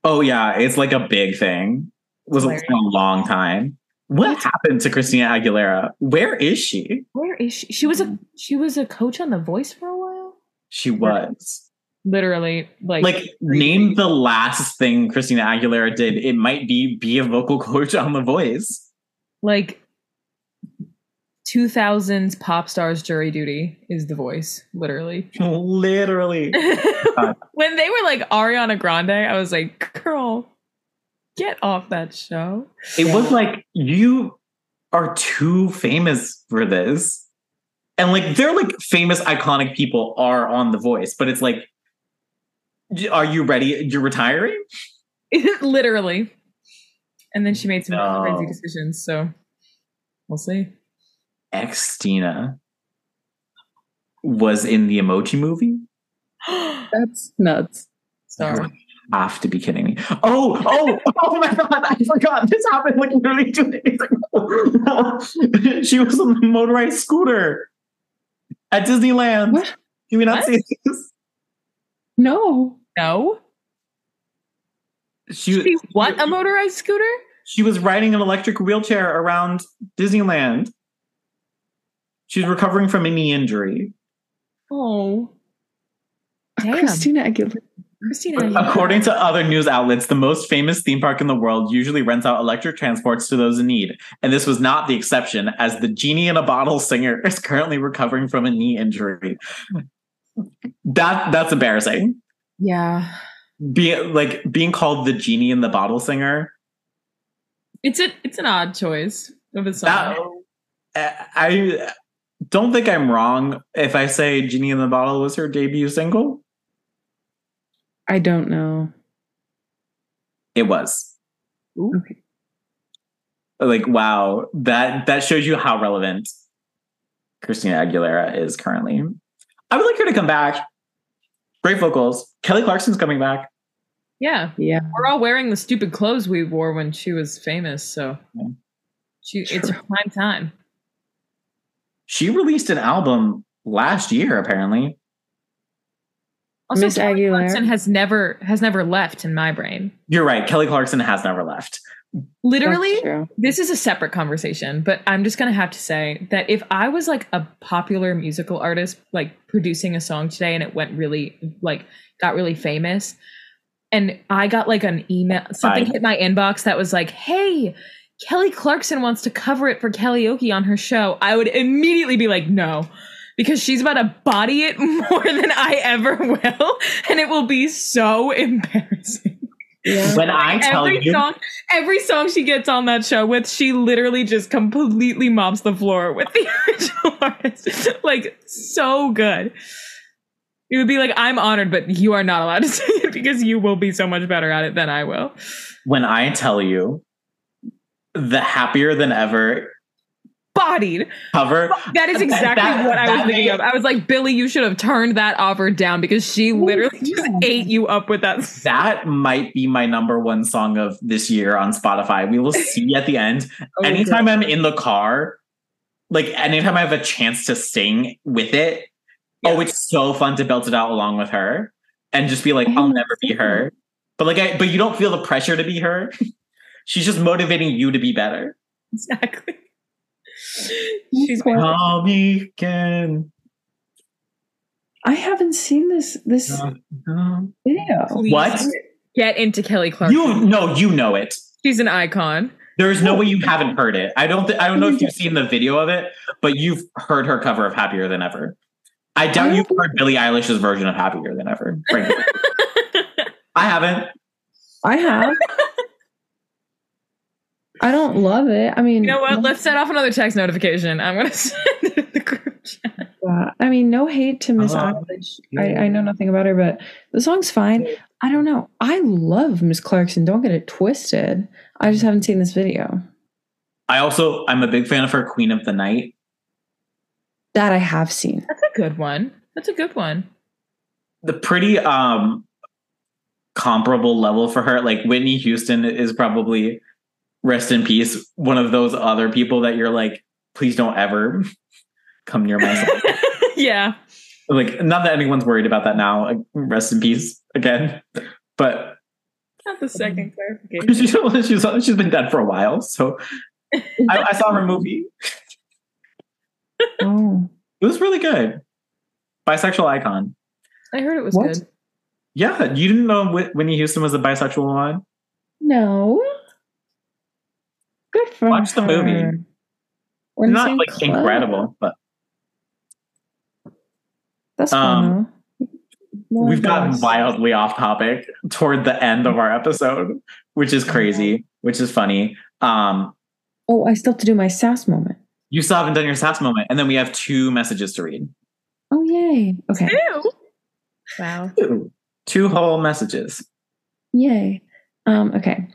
Oh yeah, it's like a big thing. It was for Hilarious. a long time. What happened to Christina Aguilera? Where is she? Where is she? She was a mm. she was a coach on The Voice for a while. She was. Literally, like, Like, name the last thing Christina Aguilera did. It might be be a vocal <laughs> coach on The Voice. like 2000s pop stars jury duty is The Voice. Literally, <laughs> Literally. Uh, <laughs> when they were like Ariana Grande, I was like, "Girl, get off that show." It was like you are too famous for this. And like they're like famous iconic people are on The Voice, but it's like are you ready? You're retiring? <laughs> Literally. And then she made some No. crazy decisions. So we'll see. Xtina was in the emoji movie? <gasps> That's nuts. Sorry. Have to be kidding me. Oh, oh, <laughs> oh my god, I forgot. This happened like literally two days <laughs> ago. she was on the motorized scooter at Disneyland. What? Do we not What? see this? No. No. She, She what? A motorized scooter? she was riding an electric wheelchair around Disneyland. She's recovering from a knee injury. Oh. Damn. Christina Aguilera. Christina. According to other news outlets, the most famous theme park in the world usually rents out electric transports to those in need. And this was not the exception, as the Genie in a Bottle singer <laughs> is currently recovering from a knee injury. That that's embarrassing. yeah. Be like being called the Genie in the Bottle singer. It's a it's an odd choice of a song. That I don't think I'm wrong if I say Genie in the Bottle was her debut single. I don't know. It was. Okay. like wow that that shows you how relevant christina aguilera is currently i would like her to come back great vocals kelly clarkson's coming back yeah. Yeah. We're all wearing the stupid clothes we wore when she was famous, so Yeah. she it's her prime time. she released an album last year apparently Also, Miss Kelly Aguilera. Clarkson has never has never left in my brain. you're right kelly clarkson has never left Literally, this is a separate conversation, but I'm just gonna have to say that if I was like a popular musical artist, like producing a song today, and it went really like got really famous, and I got like an email, something Bye. hit my inbox that was like, "Hey, Kelly Clarkson wants to cover it for karaoke on her show," I would immediately be like, "No." Because she's about to body it <laughs> more than I ever will, and it will be so <laughs> embarrassing. Yeah. when i tell every you song every song she gets on that show with she literally just completely mops the floor with the <laughs> original artist. Like so good. It would be like i'm honored but you are not allowed to <laughs> sing it because you will be so much better at it than i will. When i tell you the happier than ever bodied cover. That is exactly That- what i was thinking may- of i was like Billie you should have turned that offer down because she literally just ate you up with that that might be my number one song of this year on spotify. We will see at the end. <laughs> Oh, anytime I'm in the car, like anytime I have a chance to sing with it, oh, it's so fun to belt it out along with her and just be like, I I'll never be her. But like, I, but you don't feel the pressure to be her. <laughs> She's just motivating you to be better. exactly she's Well, Call me again. I haven't seen this this video. please, What? get into Kelly Clarkson. You no, you know it. She's an icon. There's no way you haven't heard it. I don't. Th- I don't know if you've seen the video of it, but you've heard her cover of "Happier Than Ever." I doubt you've heard Billie Eilish's version of "Happier Than Ever." Frankly. <laughs> I haven't. I have. <laughs> I don't love it. I mean, You know what? Let's set off another text notification. I'm gonna <laughs> send it in the group chat. Uh, I mean, no hate to Miss Oh, Eilish. I, I know nothing about her, but the song's fine. I don't know. I love Miss Clarkson. Don't get it twisted. I just haven't seen this video. I also I'm a big fan of her "Queen of the Night." That I have seen. That's a good one. That's a good one. The pretty um comparable level for her. Like Whitney Houston is probably rest in peace. One of those other people that you're like, please don't ever come near my <laughs> song. yeah. like not that anyone's worried about that now like, rest in peace again but Not the second clarification. <laughs> she's, she's, she's been dead for a while so I, I saw her movie <laughs> Oh, it was really good bisexual icon I heard it was What? good. yeah you didn't know Whit- whitney houston was a bisexual one no. Good for Watch the her. movie. We're in not like club. incredible but That's Um, fun though. We've gotten boss. wildly off topic toward the end of our episode which is crazy which is funny um Oh, I still have to do my sass moment. you still haven't done your sass moment and then we have two messages to read Oh, yay. Okay. Ew. Wow. two, two whole messages Yay. Um, okay.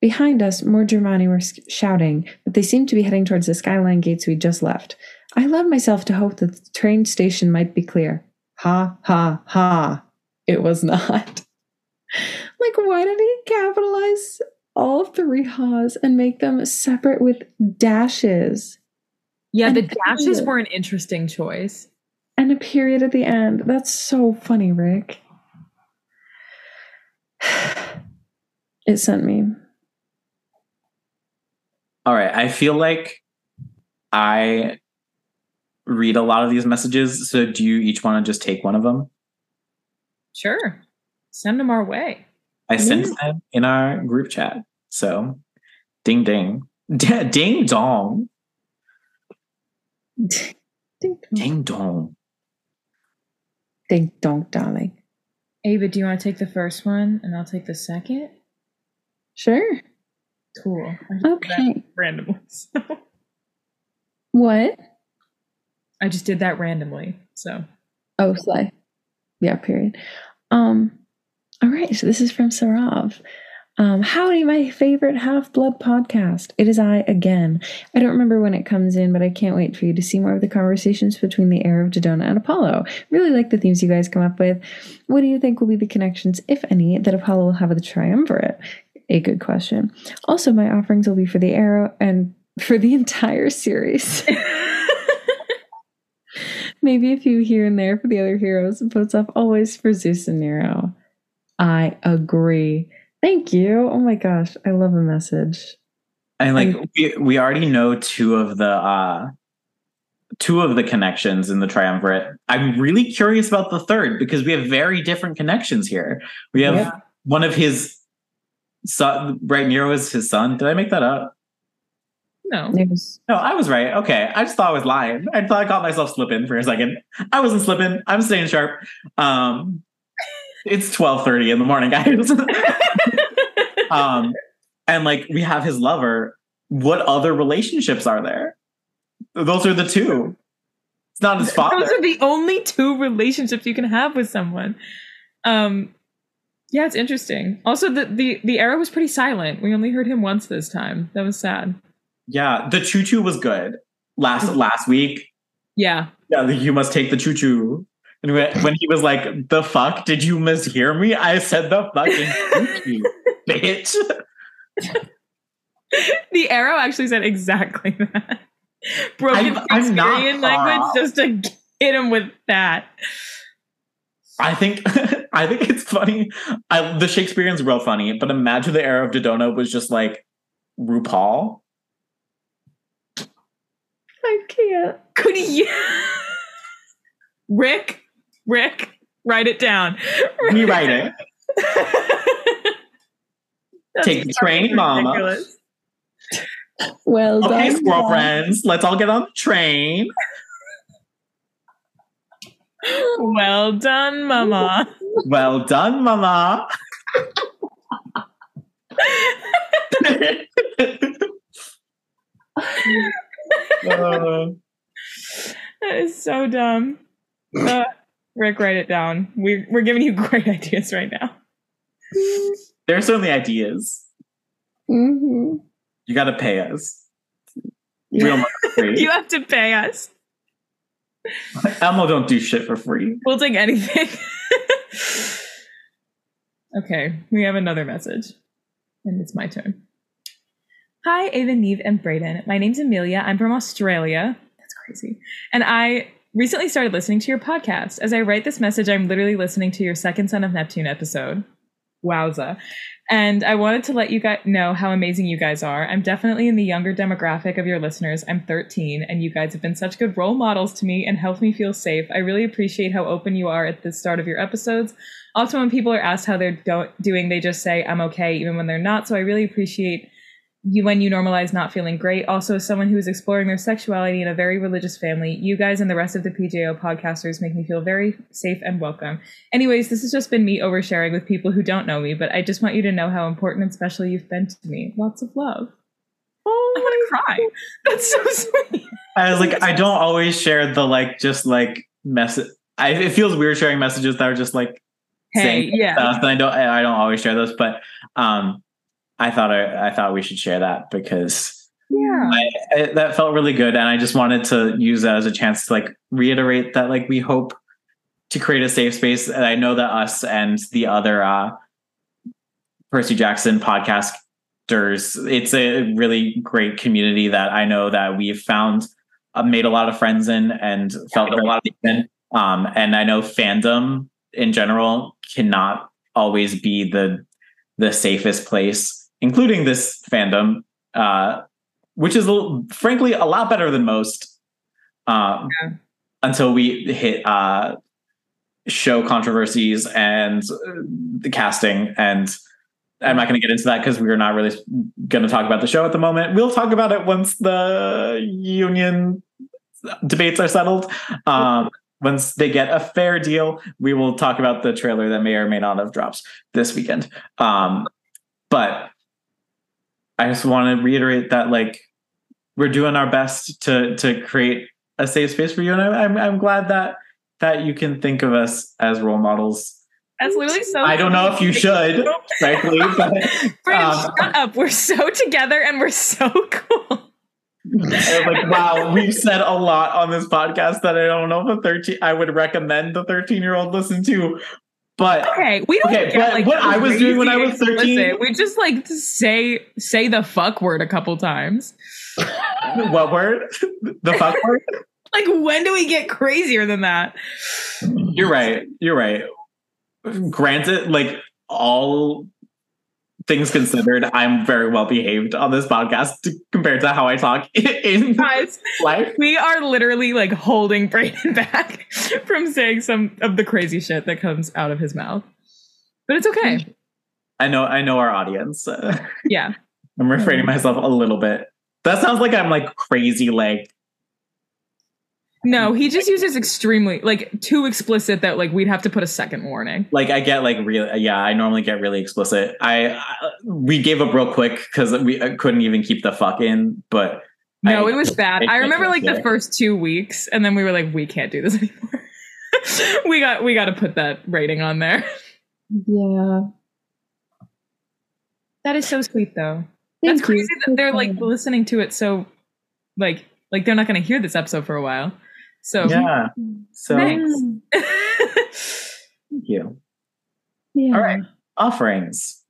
Behind us, more Germani were shouting, but they seemed to be heading towards the skyline gates we'd just left. I allowed myself to hope that the train station might be clear. Ha, ha, ha. It was not. <laughs> like, why did he capitalize all three ha's and make them separate with dashes Yeah, the dashes were an interesting choice. and a period at the end? That's so funny, Rick. <sighs> It sent me. All right. I feel like I read a lot of these messages. So do you each want to just take one of them? Sure. Send them our way. I sent Yeah. them in our group chat. So ding ding. D- <laughs> ding dong. Ding dong. Ding dong. ding dong, darling. Ava, do you want to take the first one and I'll take the second? Sure. Cool. I just that Okay. randomly. <laughs> So. What? I just did that randomly. So Oh, slay. Yeah, period. Um, all right, so this is from Sarav. Um, howdy, my favorite Half Blood podcast. It is I again. I don't remember when it comes in, but I can't wait for you to see more of the conversations between the Arrow of Dodona and Apollo. Really like the themes you guys come up with. What do you think will be the connections, if any, that Apollo will have with the triumvirate? A good question. Also, my offerings will be for the arrow and for the entire series. <laughs> Maybe a few here and there for the other heroes, but it's always for Zeus and Nero. I agree. Thank you. Oh my gosh, I love a message. And like And- we, we already know two of the uh two of the connections in the triumvirate. I'm really curious about the third because we have very different connections here. We have Yeah. one of his son right Nero is his son. Did I make that up? no. There's No, I was right. Okay. I just thought I was lying. I thought I caught myself slipping for a second. I wasn't slipping. I'm staying sharp. Um it's 12:30 in the morning, guys. <laughs> um and like we have his lover. What other relationships are there? Those are the two. It's not his father. Those are the only two relationships you can have with someone. Um, yeah, it's interesting. Also, the the the arrow was pretty silent. We only heard him once this time. That was sad. yeah, the choo choo was good. Last mm. last week. Yeah, Yeah, you must take the choo choo. And when he was like, "The fuck? Did you mishear me? I said the fucking choo choo, <laughs> bitch." the arrow actually said exactly <laughs> that. Broken I'm- I'm not Shakespearean language just to hit him with that. I think <laughs> I think it's funny. I, the Shakespearean's real funny, but imagine the arrow of Dodona was just like RuPaul. I can't. Could you, Rick? Rick, write it down. Rewrite it. Take the train, mama. Well Okay, done. squirrel Mom. friends, let's all get on the train. Well done, Mama. Well done, mama. Uh, <laughs> That is so dumb. Uh, Rick, write it down. We're we're giving you <laughs> great ideas right now. there are so many ideas. Mhm. You got to pay us. Real money. <laughs> You have to pay us. <laughs> Elmo don't do shit for free. We'll take anything. <laughs> okay, we have another message. And it's my turn. Hi, Ava, Niamh, and Brayden. My name's Amelia. I'm from Australia. That's crazy. And I recently started listening to your podcast. As I write this message, I'm literally listening to your second Son of Neptune episode. Wowza. And I wanted to let you guys know how amazing you guys are. I'm definitely in the younger demographic of your listeners. I'm 13, and you guys have been such good role models to me and helped me feel safe. I really appreciate how open you are at the start of your episodes. Often, when people are asked how they're do- doing, they just say, I'm okay, even when they're not. So I really appreciate you when you normalize not feeling great. Also, as someone who is exploring their sexuality in a very religious family, you guys and the rest of the PJO podcasters make me feel very safe and welcome. Anyways, this has just been me oversharing with people who don't know me, but I just want you to know how important and special you've been to me. Lots of love. Oh, I'm gonna cry. That's so sweet. I was like, I don't always share the like, just like message. I, it feels weird sharing messages that are just like Hey, saying yeah. stuff, and I don't, I don't always share those. But um, I thought I, I thought we should share that because Yeah. I, I, that felt really good, and I just wanted to use that as a chance to like reiterate that like we hope to create a safe space, and I know that us and the other uh, Percy Jackson podcasters, it's a really great community that I know that we've found, uh, made a lot of friends in, and felt a lot of in. Um, and I know fandom in general cannot always be the the safest place, including this fandom, uh, which is little- frankly a lot better than most. Um, Yeah. Until we hit uh, show controversies and uh, the casting, and I'm not going to get into that because we're not really going to talk about the show at the moment. We'll talk about it once the union debates are settled. Um, once they get a fair deal, we will talk about the trailer that may or may not have dropped this weekend. Um, but I just want to reiterate that like we're doing our best to to create a safe space for you, and I, I'm I'm glad that that you can think of us as role models. That's literally so I don't know if you should, frankly, <laughs> but Brayden, um, shut up. We're so together and we're so cool. Like, wow, we've said a lot on this podcast that I don't know if a 13 I would recommend the 13 year old listen to. But Okay, we don't Okay, get, but like, what I was doing when I was 13 explicit. We just like to say say the fuck word a couple times. <laughs> what word? The fuck <laughs> word? Like when do we get crazier than that? You're right. You're right. Granted, like all things considered, I'm very well behaved on this podcast to, compared to how I talk <laughs> in Guys, life. we are literally like holding Brayden <laughs> back from saying some of the crazy shit that comes out of his mouth. But it's okay. I know. I know our audience. <laughs> Yeah. I'm refraining myself a little bit. That sounds like I'm like crazy. Like No, he just uses extremely like too explicit that like we'd have to put a second warning. like I get like really yeah. I normally get really explicit. I, I we gave up real quick because we uh, couldn't even keep the fuck in. But No, I- it was bad. I- I remember like the first two weeks, and then we were like, we can't do this anymore. <laughs> we got we got to put that rating on there. Yeah. That is so sweet, though. Thank That's crazy you. that they're like listening to it so, like, like they're not going to hear this episode for a while. So yeah. So Thanks. <laughs> Thank you. yeah. All right. Offerings.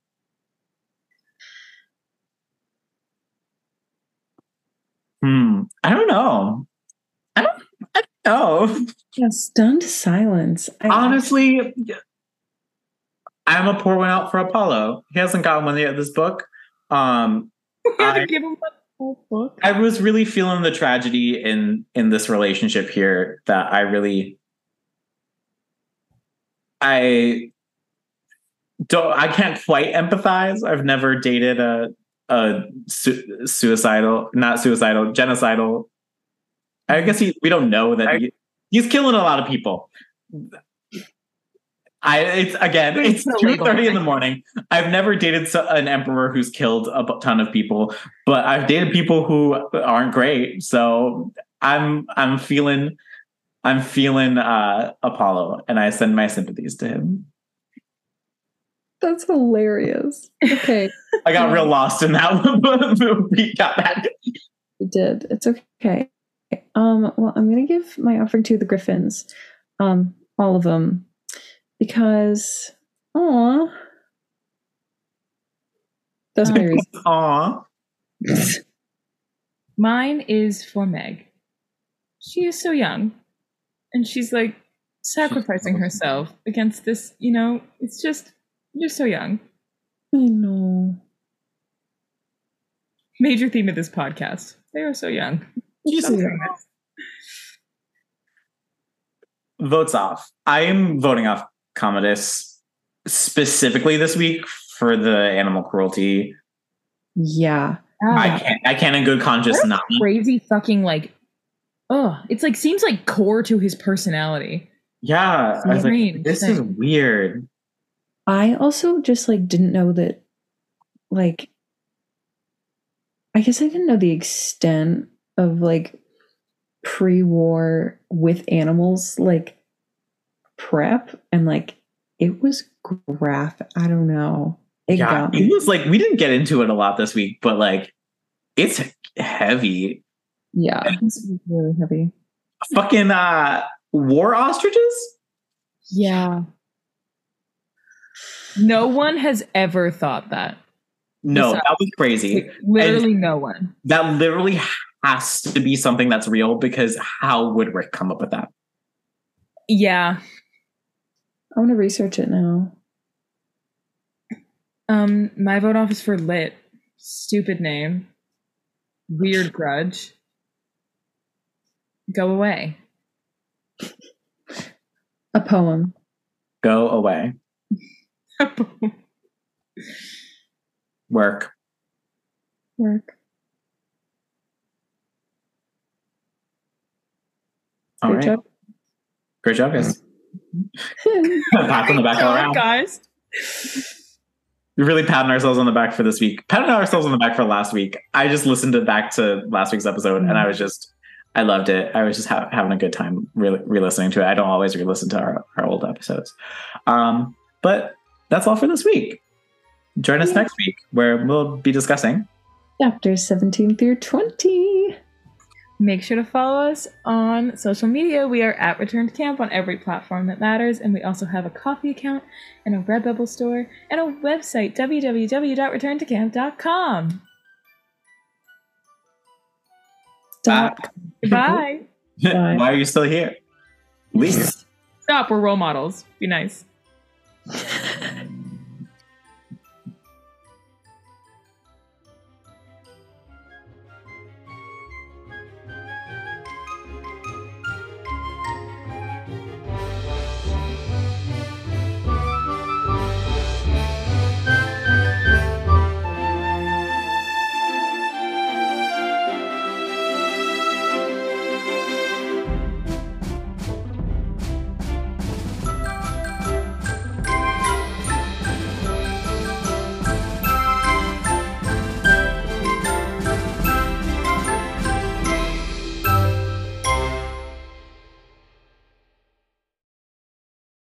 Hmm. I don't know. I don't. I don't know. Yeah, stunned silence. I- Honestly, I'm a pour one out for Apollo. He hasn't gotten one yet. This book. Um, <laughs> we had I- to give him a whole book. I was really feeling the tragedy in in this relationship here. That I really, I, don't I can't quite empathize. I've never dated a a su- suicidal, not suicidal, genocidal. I guess he, we don't know that he, he's killing a lot of people. I it's again it's two thirty in the morning. I've never dated so- an emperor who's killed a ton of people, but I've dated people who aren't great. So I'm I'm feeling I'm feeling uh Apollo, and I send my sympathies to him. That's hilarious. Okay, <laughs> I got real lost in that <laughs> one, but we got back. you did. It's okay. Um, well, I'm gonna give my offering to the Griffins, um, all of them, because, aw, that's my reason. <laughs> Aw. <laughs> Mine is for Meg. She is so young. And she's like sacrificing herself against this, you know, it's just, you're so young. I know. Major theme of this podcast. They are so young. Jesus. Votes off. I am voting off Commodus specifically this week for the animal cruelty. Yeah. I can't. I can't in good conscience not. crazy fucking like oh it's like seems like core to his personality Yeah, I was like, Strange this is weird. I also just like didn't know that like I guess I didn't know the extent of like pre-war with animals like prep and like it was graphic. I don't know. It Yeah, got it was like we didn't get into it a lot this week, but like it's heavy. Yeah. It's really heavy. Fucking uh, war ostriches. yeah no one has ever thought that No, Besides- that was crazy. Like, literally no one That literally has to be something that's real because how would Rick come up with that? yeah I want to research it now. um my vote off is for lit stupid name weird grudge go away <laughs> A poem. Go away. <laughs> Work. Work. All Good right. job. Great job, guys. <laughs> Pat on the back all around. guys We're really patting ourselves on the back for this week. Patting ourselves on the back for last week. I just listened to back to last week's episode and I was just, I loved it. I was just ha- having a good time re- re-listening to it. I don't always re-listen to our, our old episodes. Um, but that's all for this week. Join us Yeah. next week where we'll be discussing. Chapters 17 through 20. Make sure to follow us on social media. We are at Return to Camp on every platform that matters, and we also have a Ko-fi account and a Redbubble store and a website www.returntocamp.com. Stop. Goodbye. Bye. Why are you still here? Leave. Stop. We're role models. Be nice. <laughs>